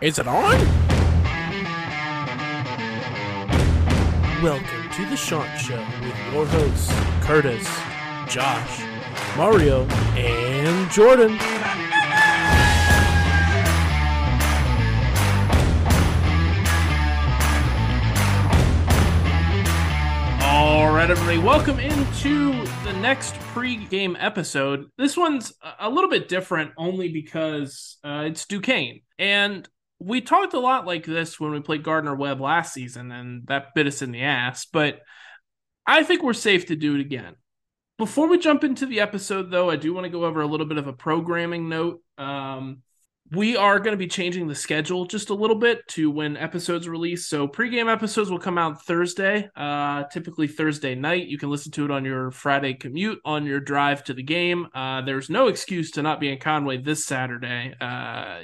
Is it on? Welcome to the Chant Show with your hosts, Curtis, Josh, Mario, and Jordan. All right, everybody, welcome into the next pre-game episode. This one's a little bit different only because uh, it's Duquesne. And we talked a lot like this when we played Gardner Webb last season, and that bit us in the ass. But I think we're safe to do it again. Before we jump into the episode, though, I do want to go over a little bit of a programming note. Um, we are going to be changing the schedule just a little bit to when episodes release. So pregame episodes will come out Thursday, uh, typically Thursday night. You can listen to it on your Friday commute on your drive to the game. Uh, there's no excuse to not be in Conway this Saturday. Uh,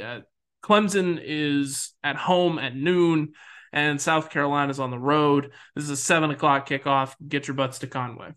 uh Clemson is at home at noon, and South Carolina is on the road. This is a seven o'clock kickoff. Get your butts to Conway.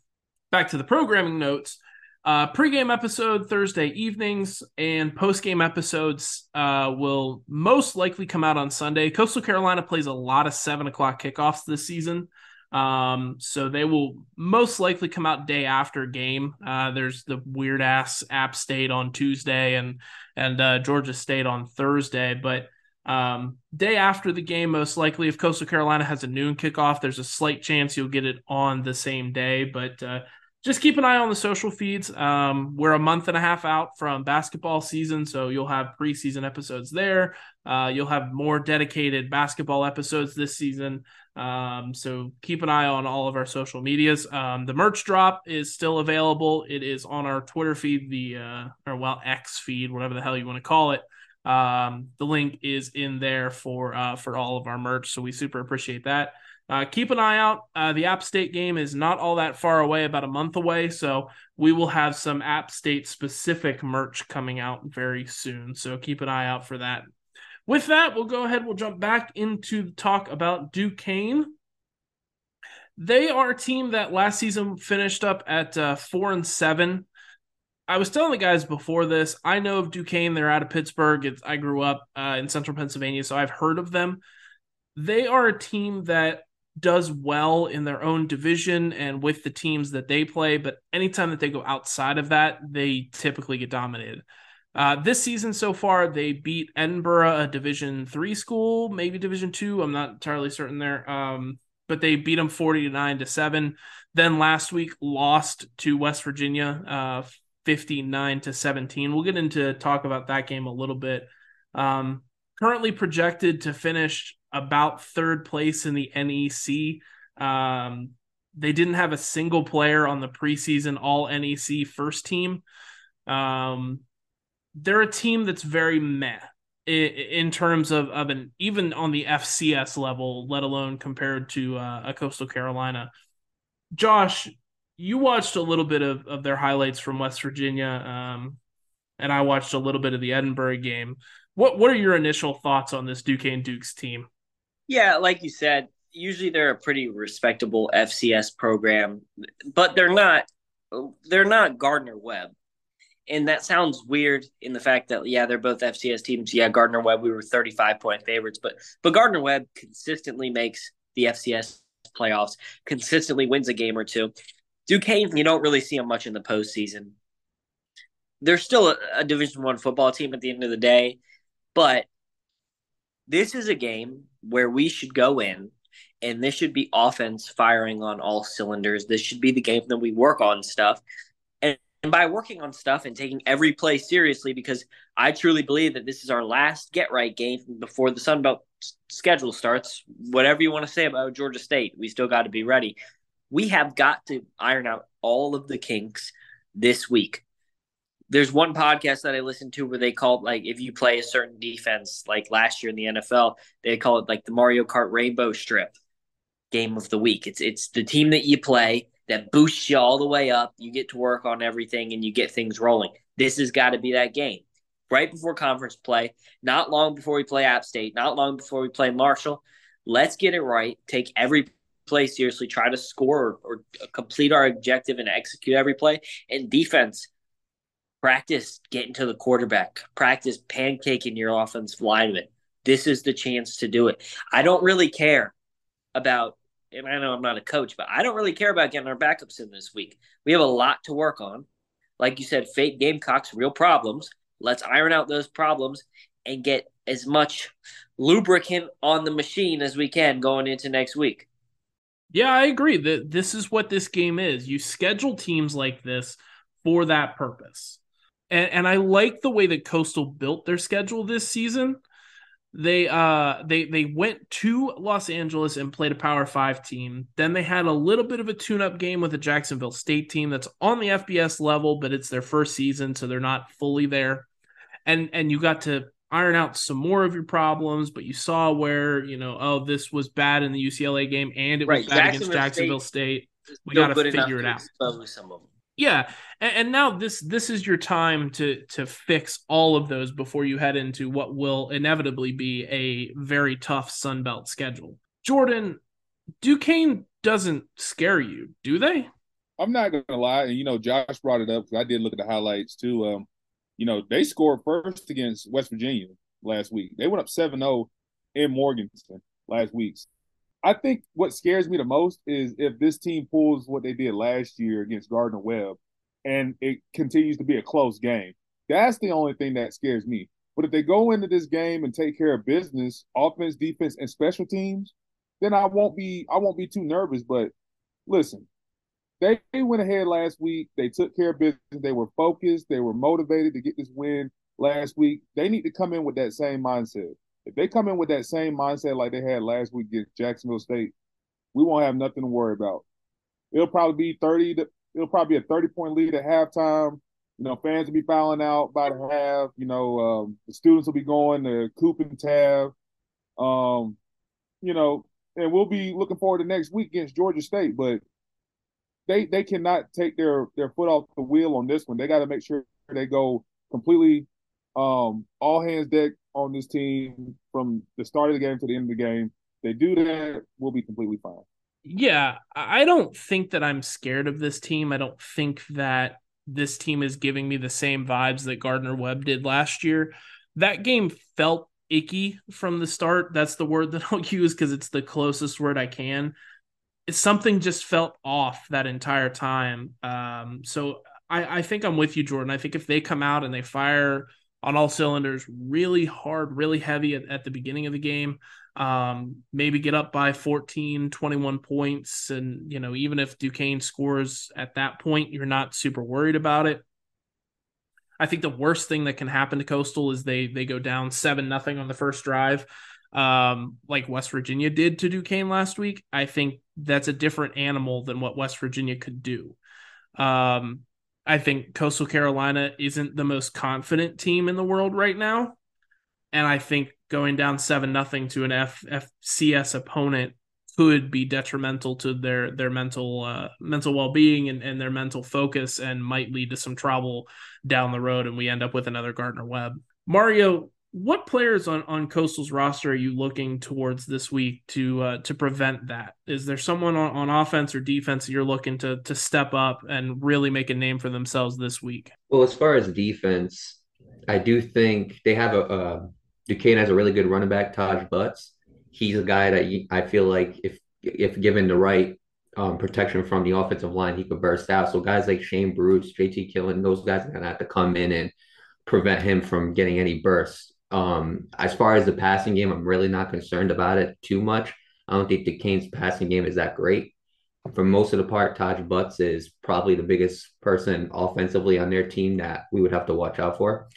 Back to the programming notes. Uh, pre-game episode Thursday evenings and post-game episodes uh, will most likely come out on Sunday. Coastal Carolina plays a lot of seven o'clock kickoffs this season, um, so they will most likely come out day after game. Uh, there's the weird ass App State on Tuesday and and uh, Georgia State on Thursday, but um, day after the game, most likely, if Coastal Carolina has a noon kickoff, there's a slight chance you'll get it on the same day, but uh, just keep an eye on the social feeds. Um, we're a month and a half out from basketball season, so you'll have preseason episodes there. Uh, you'll have more dedicated basketball episodes this season. Um, so keep an eye on all of our social medias. Um, the merch drop is still available. It is on our Twitter feed, the uh, or well X feed, whatever the hell you want to call it. Um, the link is in there for uh, for all of our merch. So we super appreciate that. Uh, keep an eye out. Uh, the App State game is not all that far away, about a month away. So we will have some App State specific merch coming out very soon. So keep an eye out for that. With that, we'll go ahead. We'll jump back into talk about Duquesne. They are a team that last season finished up at uh, four and seven. I was telling the guys before this. I know of Duquesne. They're out of Pittsburgh. It's, I grew up uh, in Central Pennsylvania, so I've heard of them. They are a team that does well in their own division and with the teams that they play, but anytime that they go outside of that, they typically get dominated. Uh, this season so far, they beat Edinboro, a Division three school, maybe Division two. I'm not entirely certain there, um, but they beat them 49 to seven. Then last week lost to West Virginia, uh, 59 to 17. We'll get into talk about that game a little bit. Um, currently projected to finish about third place in the NEC. Um, they didn't have a single player on the preseason All NEC first team. Um, they're a team that's very meh in, terms of, of an even on the FCS level, let alone compared to uh, a Coastal Carolina. Josh, you watched a little bit of, of their highlights from West Virginia, um, and I watched a little bit of the Edinboro game. What what are your initial thoughts on this Duquesne Dukes team? Yeah, like you said, usually they're a pretty respectable FCS program, but they're not they're not Gardner Webb. And that sounds weird in the fact that yeah, they're both FCS teams. Yeah, Gardner Webb we were 35 point favorites, but but Gardner Webb consistently makes the FCS playoffs, consistently wins a game or two. Duquesne, you don't really see them much in the postseason. They're still a, a Division One football team at the end of the day, but this is a game where we should go in and this should be offense firing on all cylinders. This should be the game that we work on stuff. And, and by working on stuff and taking every play seriously, because I truly believe that this is our last get right game before the Sun Belt schedule starts. Whatever you want to say about Georgia State, we still got to be ready. We have got to iron out all of the kinks this week there's one podcast that I listened to where they called like if you play a certain defense, like last year in the NFL, they call it like the Mario Kart Rainbow Strip game of the week. It's it's the team that you play that boosts you all the way up. You get to work on everything and you get things rolling. This has got to be that game. Right before conference play, not long before we play App State, not long before we play Marshall. Let's get it right. Take every play seriously, try to score or, or complete our objective and execute every play. And defense, practice getting to the quarterback, practice pancaking your offensive lineman, this is the chance to do it. I don't really care about, and I know I'm not a coach, but I don't really care about getting our backups in this week. We have a lot to work on. Like you said, fake Gamecocks, real problems. Let's iron out those problems and get as much lubricant on the machine as we can going into next week. Yeah, I agree that this is what this game is. You schedule teams like this for that purpose. And and I like the way that Coastal built their schedule this season. They uh they they went to Los Angeles and played a Power 5 team. Then they had a little bit of a tune-up game with the Jacksonville State team that's on the FBS level, but it's their first season so they're not fully there. And and you got to iron out some more of your problems, but you saw where, you know, oh, this was bad in the UCLA game and it right. was bad against Jacksonville State. State. We got to figure it out. Some of them. Yeah, and, and, now this this is your time to to fix all of those before you head into what will inevitably be a very tough Sun Belt schedule. Jordan, Duquesne doesn't scare you, do they? I'm not gonna lie, and you know Josh brought it up because I did look at the highlights too. Um, you know, they scored first against West Virginia last week. They went up 7-0 in Morgantown last week. I think what scares me the most is if this team pulls what they did last year against Gardner Webb and it continues to be a close game. That's the only thing that scares me. But if they go into this game and take care of business, offense, defense, and special teams, then I won't be I won't be too nervous. But listen, they went ahead last week. They took care of business. They were focused. They were motivated to get this win last week. They need to come in with that same mindset. If they come in with that same mindset like they had last week against Jacksonville State, we won't have nothing to worry about. It'll probably be 30 to, it'll probably be a 30 point lead at halftime. You know, fans will be fouling out by the half. You know, um, the students will be going to Coop and Tab. Um, you know, and we'll be looking forward to next week against Georgia State. But they they cannot take their their foot off the wheel on this one. They got to make sure they go completely um, all hands deck on this team from the start of the game to the end of the game. They do that, we'll be completely fine. Yeah, I don't think that I'm scared of this team. I don't think that this team is giving me the same vibes that Gardner Webb did last year. That game felt icky from the start. That's the word that I'll use because it's the closest word I can something just felt off that entire time. Um, so I, I think I'm with you, Jordan. I think if they come out and they fire on all cylinders really hard, really heavy at, at the beginning of the game, um, maybe get up by 14, 21 points. And, you know, even if Duquesne scores at that point, you're not super worried about it. I think the worst thing that can happen to Coastal is they they go down seven nothing on the first drive um, like West Virginia did to Duquesne last week, I think that's a different animal than what West Virginia could do. Um, I think Coastal Carolina isn't the most confident team in the world right now, and I think going down seven nothing to an FCS opponent could be detrimental to their their mental uh, mental well being and, and their mental focus, and might lead to some trouble down the road, and we end up with another Gardner Webb. Mario, what players on, on Coastal's roster are you looking towards this week to uh, to prevent that? Is there someone on, on offense or defense that you're looking to to step up and really make a name for themselves this week? Well, as far as defense, I do think they have a uh, Duquesne has a really good running back, Taj Butts. He's a guy that I feel like if if given the right um, protection from the offensive line, he could burst out. So guys like Shane Bruce, JT Killen, those guys are gonna have to come in and prevent him from getting any bursts. Um, as far as the passing game, I'm really not concerned about it too much. I don't think Duquesne's passing game is that great. For most of the part, Taj Butts is probably the biggest person offensively on their team that we would have to watch out for.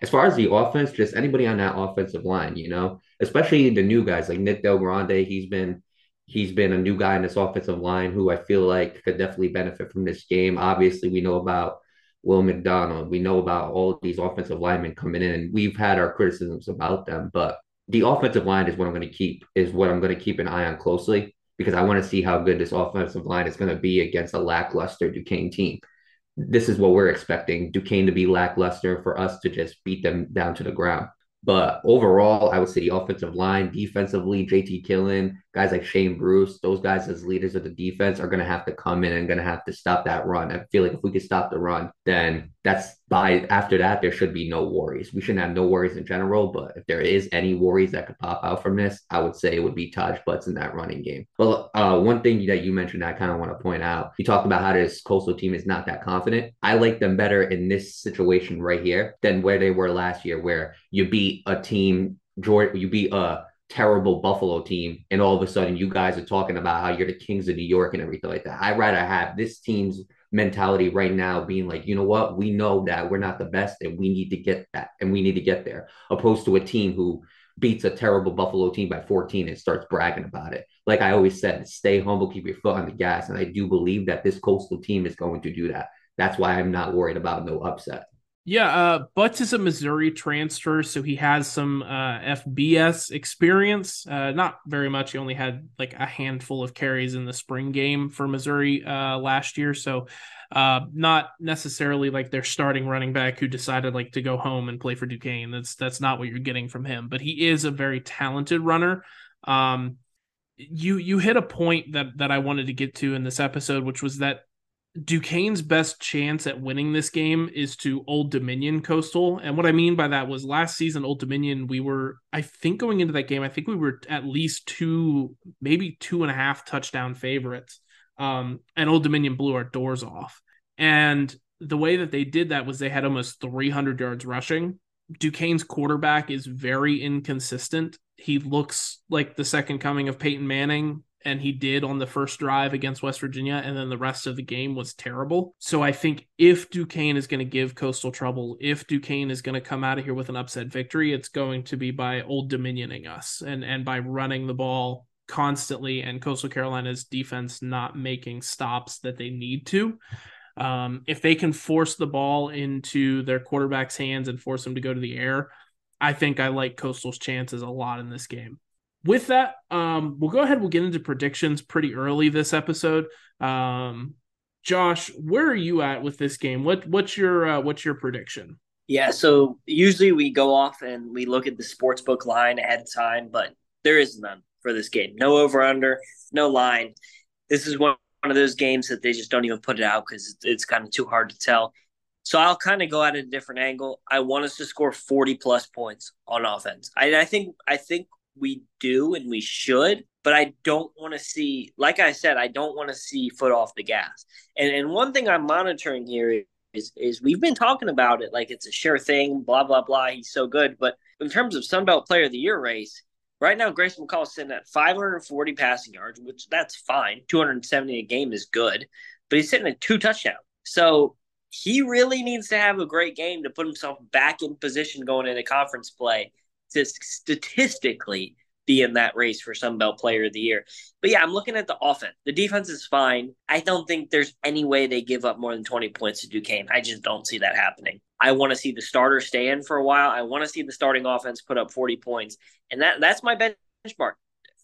As far as the offense, just anybody on that offensive line, you know, especially the new guys like Nick Del Grande. He's been he's been a new guy in this offensive line who I feel like could definitely benefit from this game. Obviously, we know about Will McDonald. We know about all these offensive linemen coming in. We've had our criticisms about them, but the offensive line is what I'm going to keep is what I'm going to keep an eye on closely because I want to see how good this offensive line is going to be against a lackluster Duquesne team. This is what we're expecting Duquesne to be lackluster for us to just beat them down to the ground. But overall, I would say the offensive line, defensively, JT Killen, guys like Shane Bruce, those guys as leaders of the defense are going to have to come in and going to have to stop that run. I feel like if we could stop the run, then that's by after that, there should be no worries. We shouldn't have no worries in general, but if there is any worries that could pop out from this, I would say it would be Taj Butts in that running game. Well, uh, one thing that you mentioned, I kind of want to point out, you talked about how this coastal team is not that confident. I like them better in this situation right here than where they were last year, where you beat a team, you beat a terrible Buffalo team, and all of a sudden you guys are talking about how you're the kings of New York and everything like that. I'd rather have this team's mentality right now being like, you know what, we know that we're not the best and we need to get that and we need to get there, opposed to a team who beats a terrible Buffalo team by 14 and starts bragging about it. Like I always said, stay humble, keep your foot on the gas. And I do believe that this coastal team is going to do that. That's why I'm not worried about no upset. Yeah, uh, Butts is a Missouri transfer, so he has some uh, FBS experience. Uh, not very much. He only had like a handful of carries in the spring game for Missouri uh, last year, so uh, not necessarily like their starting running back who decided like to go home and play for Duquesne. That's that's not what you're getting from him. But he is a very talented runner. Um, you you hit a point that that I wanted to get to in this episode, which was that Duquesne's best chance at winning this game is to Old Dominion Coastal. And what I mean by that was last season, Old Dominion, we were, I think going into that game, I think we were at least two, maybe two and a half touchdown favorites. Um, and Old Dominion blew our doors off. And the way that they did that was they had almost 300 yards rushing. Duquesne's quarterback is very inconsistent. He looks like the second coming of Peyton Manning and he did on the first drive against West Virginia, and then the rest of the game was terrible. So I think if Duquesne is going to give Coastal trouble, if Duquesne is going to come out of here with an upset victory, it's going to be by Old Dominioning us and and by running the ball constantly and Coastal Carolina's defense not making stops that they need to. Um, if they can force the ball into their quarterback's hands and force them to go to the air, I think I like Coastal's chances a lot in this game with that, um, we'll go ahead. We'll get into predictions pretty early this episode. Um, Josh, where are you at with this game? What what's your uh, what's your prediction? Yeah, so usually we go off and we look at the sports book line ahead of time, but there is none for this game. No over under, no line. This is one of those games that they just don't even put it out because it's kind of too hard to tell. So I'll kind of go at a different angle. I want us to score 40 plus points on offense. I, I think I think we do and we should, but I don't want to see, like I said, I don't want to see foot off the gas. And and one thing I'm monitoring here is is we've been talking about it like it's a sure thing, blah blah blah. He's so good, but in terms of Sunbelt Player of the Year race, right now Grayson McCall is sitting at 540 passing yards, which that's fine. 270 a game is good, but he's sitting at two touchdowns. So he really needs to have a great game to put himself back in position going into conference play to statistically be in that race for Sun Belt Player of the Year. But yeah, I'm looking at the offense. The defense is fine. I don't think there's any way they give up more than 20 points to Duquesne. I just don't see that happening. I want to see the starter stay in for a while. I want to see the starting offense put up 40 points. And that that's my benchmark.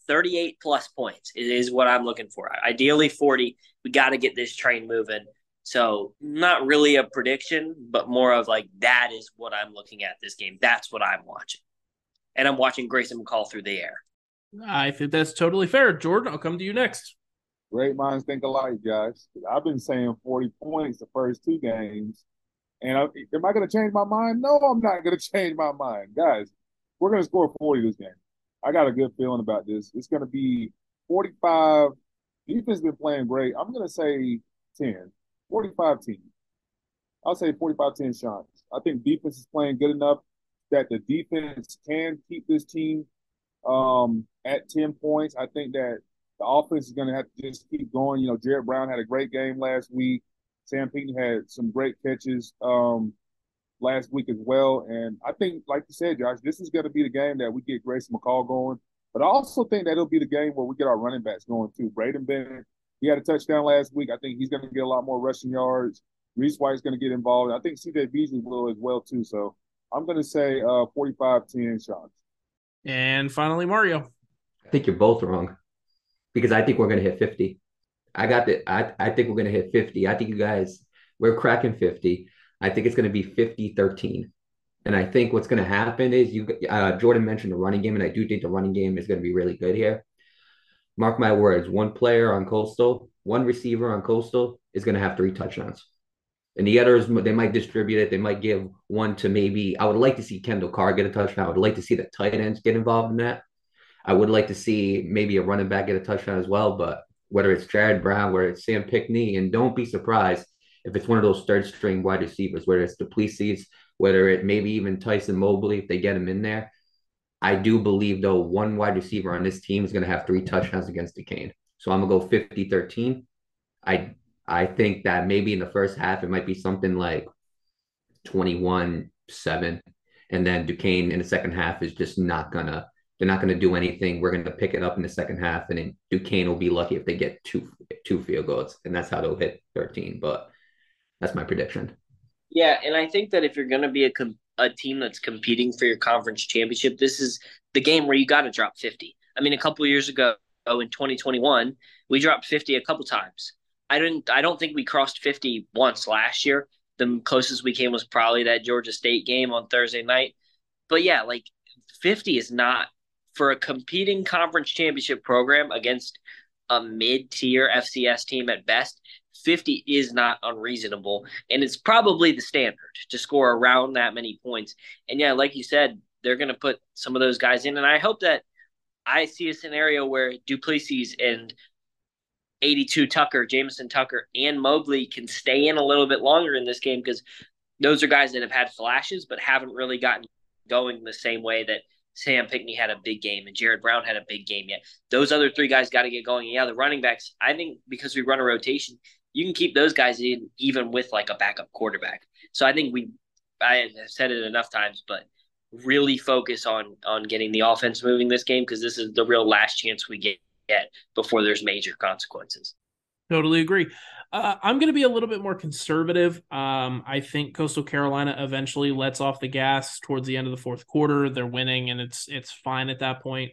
38 plus points is what I'm looking for. Ideally 40. We got to get this train moving. So, not really a prediction, but more of like that is what I'm looking at this game. That's what I'm watching and I'm watching Grayson McCall through the air. I think that's totally fair. Jordan, I'll come to you next. Great minds think alike, guys. I've been saying 40 points the first two games. And I, am I going to change my mind? No, I'm not going to change my mind. Guys, we're going to score 40 this game. I got a good feeling about this. It's going to be 45. Defense has been playing great. I'm going to say 10, 45 10. I'll say 45 10 shots. I think defense is playing good enough that the defense can keep this team um, at 10 points. I think that the offense is going to have to just keep going. You know, Jared Brown had a great game last week. Sam Pinckney had some great catches um, last week as well. And I think, like you said, Josh, this is going to be the game that we get Grayson McCall going. But I also think that it'll be the game where we get our running backs going too. Braden Bennett, he had a touchdown last week. I think he's going to get a lot more rushing yards. Reese White's going to get involved. I think CJ Beasley will as well too. So I'm going to say uh, 45 10 shots. And finally, Mario. I think you're both wrong because I think we're going to hit 50. I got the, I, I think we're going to hit 50. I think you guys, we're cracking 50. I think it's going to be 50 13. And I think what's going to happen is you, uh, Jordan mentioned the running game, and I do think the running game is going to be really good here. Mark my words, one player on Coastal, one receiver on Coastal is going to have three touchdowns. And the others, they might distribute it. They might give one to maybe. I would like to see Kendall Carr get a touchdown. I would like to see the tight ends get involved in that. I would like to see maybe a running back get a touchdown as well. But whether it's Jared Brown, whether it's Sam Pinckney, and don't be surprised if it's one of those third string wide receivers, whether it's Duplessis, whether it maybe even Tyson Mobley, if they get him in there. I do believe, though, one wide receiver on this team is going to have three touchdowns against Duquesne. So I'm going to go 50 13. I I think that maybe in the first half, it might be something like 21 7. And then Duquesne in the second half is just not going to, they're not going to do anything. We're going to pick it up in the second half. And then Duquesne will be lucky if they get two, two field goals. And that's how they'll hit 13. But that's my prediction. Yeah. And I think that if you're going to be a, a team that's competing for your conference championship, this is the game where you got to drop 50. I mean, a couple years ago in 2021, we dropped 50 a couple times I didn't. I don't think we crossed 50 once last year. The closest we came was probably that Georgia State game on Thursday night. But yeah, like 50 is not for a competing conference championship program against a mid-tier FCS team at best. 50 is not unreasonable, and it's probably the standard to score around that many points. And yeah, like you said, they're going to put some of those guys in, and I hope that I see a scenario where Duplessis and 82 Tucker, Jameson Tucker, and Mobley can stay in a little bit longer in this game because those are guys that have had flashes but haven't really gotten going the same way that Sam Pinckney had a big game and Jared Brown had a big game yet. Those other three guys got to get going. Yeah, the running backs, I think because we run a rotation, you can keep those guys in even with like a backup quarterback. So I think we, I have said it enough times, but really focus on on getting the offense moving this game because this is the real last chance we get get before there's major consequences. Totally agree. Uh, I'm going to be a little bit more conservative. Um, I think Coastal Carolina eventually lets off the gas towards the end of the fourth quarter. They're winning, and it's it's fine at that point.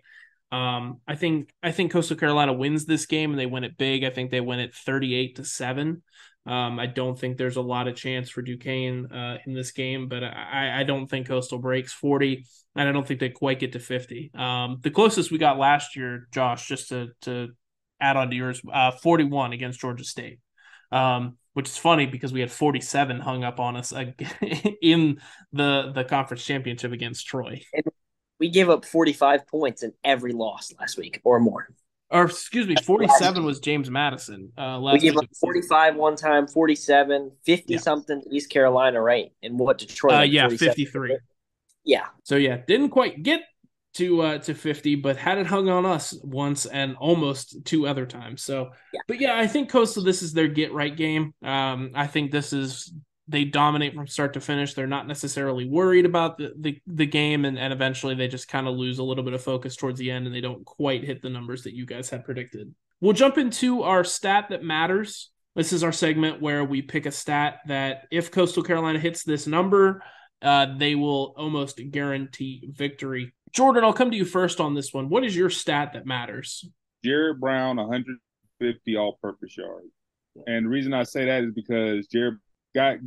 Um, I think I think Coastal Carolina wins this game, and they win it big. I think they win it 38 to seven. Um, I don't think there's a lot of chance for Duquesne uh, in this game, but I, I don't think Coastal breaks 40, and I don't think they quite get to 50. Um, the closest we got last year, Josh, just to to add on to yours, uh, 41 against Georgia State, um, which is funny because we had 47 hung up on us in the the conference championship against Troy. we gave up 45 points in every loss last week or more or excuse me, 47 was James Madison. Uh, we gave up 45 one time, 47, 50 yeah. something East Carolina, right? And what Detroit? Uh, yeah, 53. Yeah. So yeah, didn't quite get to uh to 50, but had it hung on us once and almost two other times. So, yeah. but yeah, I think Coastal this is their get right game. Um, I think this is they dominate from start to finish. They're not necessarily worried about the the, the game, and, and eventually they just kind of lose a little bit of focus towards the end, and they don't quite hit the numbers that you guys had predicted. We'll jump into our stat that matters. This is our segment where we pick a stat that if Coastal Carolina hits this number, uh, they will almost guarantee victory. Jordan, I'll come to you first on this one. What is your stat that matters? Jared Brown, 150 all-purpose yards. And the reason I say that is because Jared got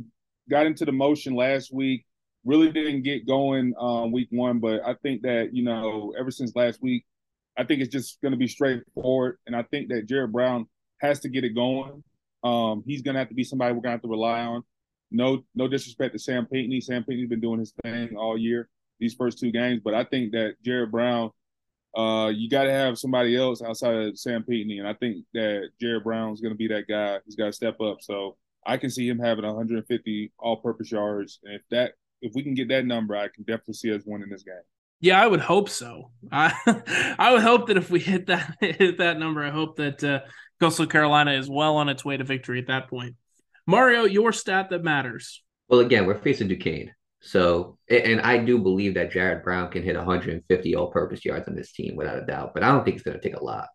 got into the motion last week. Really didn't get going um, week one, but I think that you know ever since last week, I think it's just going to be straightforward, and I think that Jared Brown has to get it going. Um, he's going to have to be somebody we're going to have to rely on. No, no disrespect to Sam Pinckney. Sam Pinckney's been doing his thing all year these first two games, but I think that Jared Brown, uh, you got to have somebody else outside of Sam Pinckney, and I think that Jared Brown's going to be that guy. He's got to step up. So I can see him having 150 all-purpose yards, and if that if we can get that number, I can definitely see us winning this game. Yeah, I would hope so. I I would hope that if we hit that hit that number, I hope that uh, Coastal Carolina is well on its way to victory at that point. Mario, your stat that matters. Well, again, we're facing Duquesne, so and I do believe that Jared Brown can hit 150 all-purpose yards on this team without a doubt, but I don't think it's going to take a lot.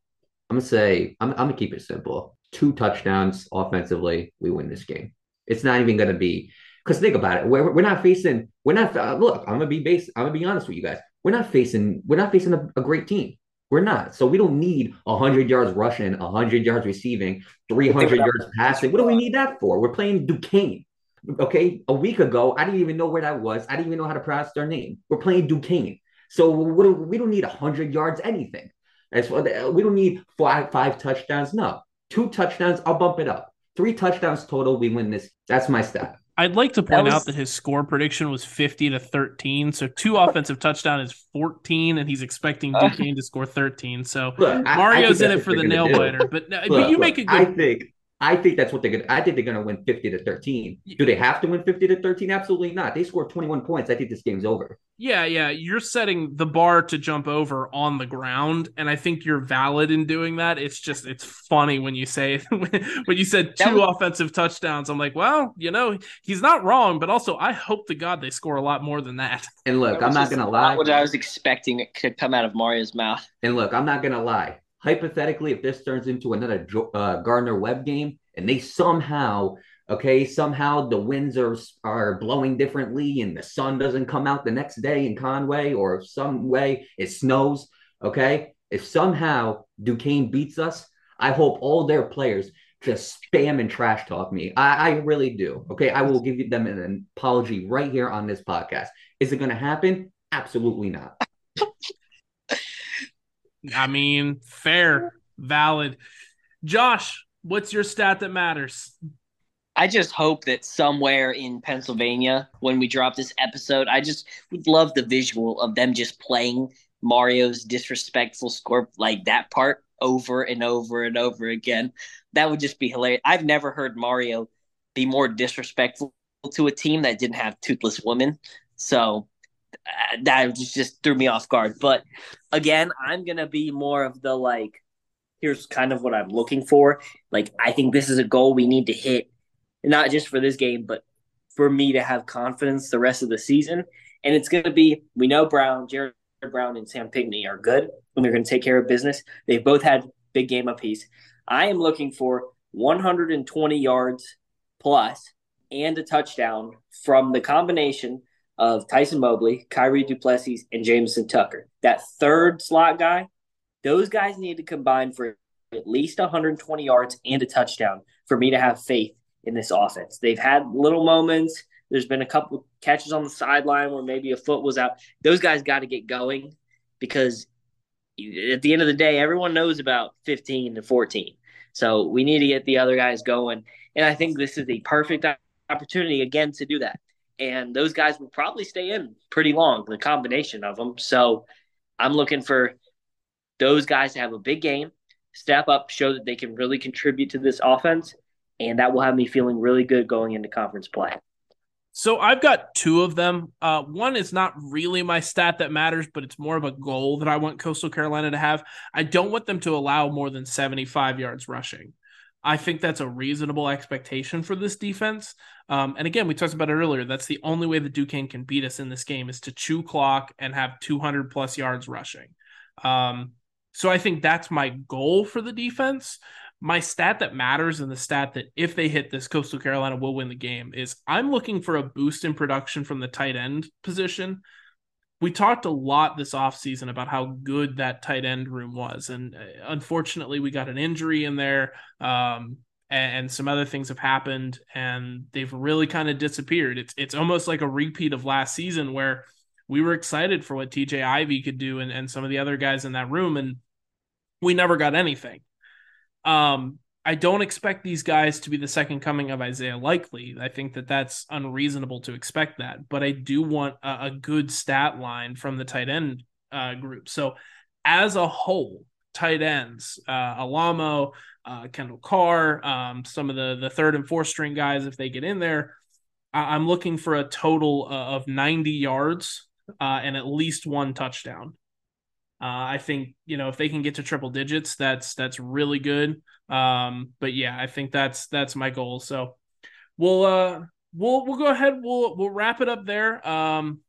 I'm gonna say I'm, I'm gonna keep it simple two touchdowns offensively, we win this game. It's not even going to be because think about it. We're, we're not facing. We're not. Uh, look, I'm gonna be base. I'm gonna be honest with you guys. We're not facing. We're not facing a, a great team. We're not. So we don't need 100 yards rushing, 100 yards receiving, 300 yards passing. What do we need that for? We're playing Duquesne. Okay, a week ago, I didn't even know where that was. I didn't even know how to pronounce their name. We're playing Duquesne, so we don't, we don't need hundred yards, anything. As the, we don't need five five touchdowns. No, two touchdowns. I'll bump it up. Three touchdowns total. We win this. That's my stat. I'd like to point that was... out that his score prediction was 50 to 13. So two offensive touchdown is 14, and he's expecting uh, Duquesne uh, to score 13. So look, Mario's I, I in it for the nail biter. But, look, but you make a good. I think I think that's what they're gonna. I think they're gonna win fifty to thirteen. Do they have to win fifty to thirteen? Absolutely not. They scored twenty one points. I think this game's over. Yeah, yeah. You're setting the bar to jump over on the ground, and I think you're valid in doing that. It's just it's funny when you say when you said two was... offensive touchdowns. I'm like, well, you know, he's not wrong, but also I hope to God they score a lot more than that. And look, I'm not gonna lie. What I was expecting it could come out of Mario's mouth. And look, I'm not gonna lie hypothetically, if this turns into another uh, Gardner Webb game and they somehow, okay, somehow the winds are are blowing differently and the sun doesn't come out the next day in Conway, or some way it snows, okay, if somehow Duquesne beats us, I hope all their players just spam and trash talk me. I, I really do. Okay, I will give them an apology right here on this podcast. Is it going to happen? Absolutely not. I mean, fair, valid. Josh, what's your stat that matters? I just hope that somewhere in Pennsylvania, when we drop this episode, I just would love the visual of them just playing Mario's disrespectful score like that part over and over and over again. That would just be hilarious. I've never heard Mario be more disrespectful to a team that didn't have toothless women. So that just, threw me off guard. But again, I'm gonna be more of the like, here's kind of what I'm looking for. Like, I think this is a goal we need to hit, not just for this game, but for me to have confidence the rest of the season. And it's gonna be we know Brown, Jared Brown, and Sam Pinckney are good, and they're gonna take care of business. They've both had big game apiece. I am looking for 120 yards plus and a touchdown from the combination of Tyson Mobley, Kyrie Duplessis, and Jameson Tucker. That third slot guy, those guys need to combine for at least 120 yards and a touchdown for me to have faith in this offense. They've had little moments. There's been a couple catches on the sideline where maybe a foot was out. Those guys got to get going because at the end of the day, everyone knows about 15 to 14. So we need to get the other guys going. And I think this is the perfect opportunity again to do that and those guys will probably stay in pretty long, the combination of them. So I'm looking for those guys to have a big game, step up, show that they can really contribute to this offense, and that will have me feeling really good going into conference play. So I've got two of them. Uh, one is not really my stat that matters, but it's more of a goal that I want Coastal Carolina to have. I don't want them to allow more than 75 yards rushing. I think that's a reasonable expectation for this defense. Um, and again, we talked about it earlier. That's the only way that Duquesne can beat us in this game is to chew clock and have 200 plus yards rushing. Um, so I think that's my goal for the defense. My stat that matters and the stat that if they hit this, Coastal Carolina will win the game is I'm looking for a boost in production from the tight end position we talked a lot this offseason about how good that tight end room was. And uh, unfortunately, we got an injury in there. Um, and, and, some other things have happened and they've really kind of disappeared. It's it's almost like a repeat of last season where we were excited for what TJ Ivy could do and, and some of the other guys in that room, and we never got anything. Um, I don't expect these guys to be the second coming of Isaiah Likely. I think that that's unreasonable to expect that, but I do want a, a good stat line from the tight end uh, group. So, as a whole, tight ends, uh, Alamo, uh, Kendall Carr, um, some of the the third and fourth string guys, if they get in there, I- am looking for a total uh, of 90 yards uh, and at least one touchdown. Uh, I think you know if they can get to triple digits, that's that's really good. Um, but yeah, I think that's that's my goal. So we'll uh we'll we'll go ahead. We'll we'll wrap it up there. Um,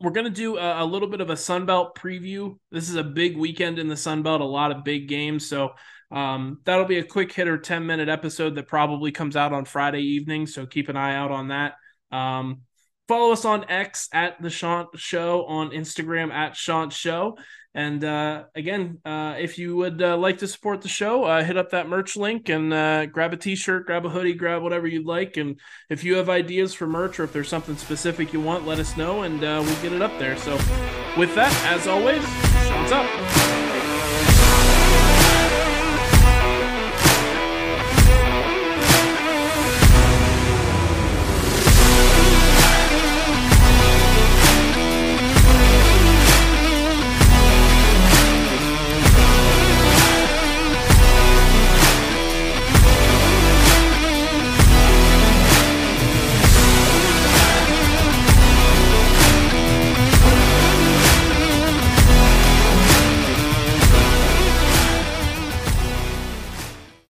we're gonna do a, a little bit of a Sunbelt preview. This is a big weekend in the Sunbelt, a lot of big games. So um, that'll be a quick hitter, ten minute episode that probably comes out on Friday evening. So keep an eye out on that. Um, follow us on X at the Chant Show, on Instagram at Chant Show. And uh, again, uh, if you would uh, like to support the show, uh, hit up that merch link and uh, grab a t shirt, grab a hoodie, grab whatever you'd like. And if you have ideas for merch or if there's something specific you want, let us know and uh, we'll get it up there. So, with that, as always, Chants up.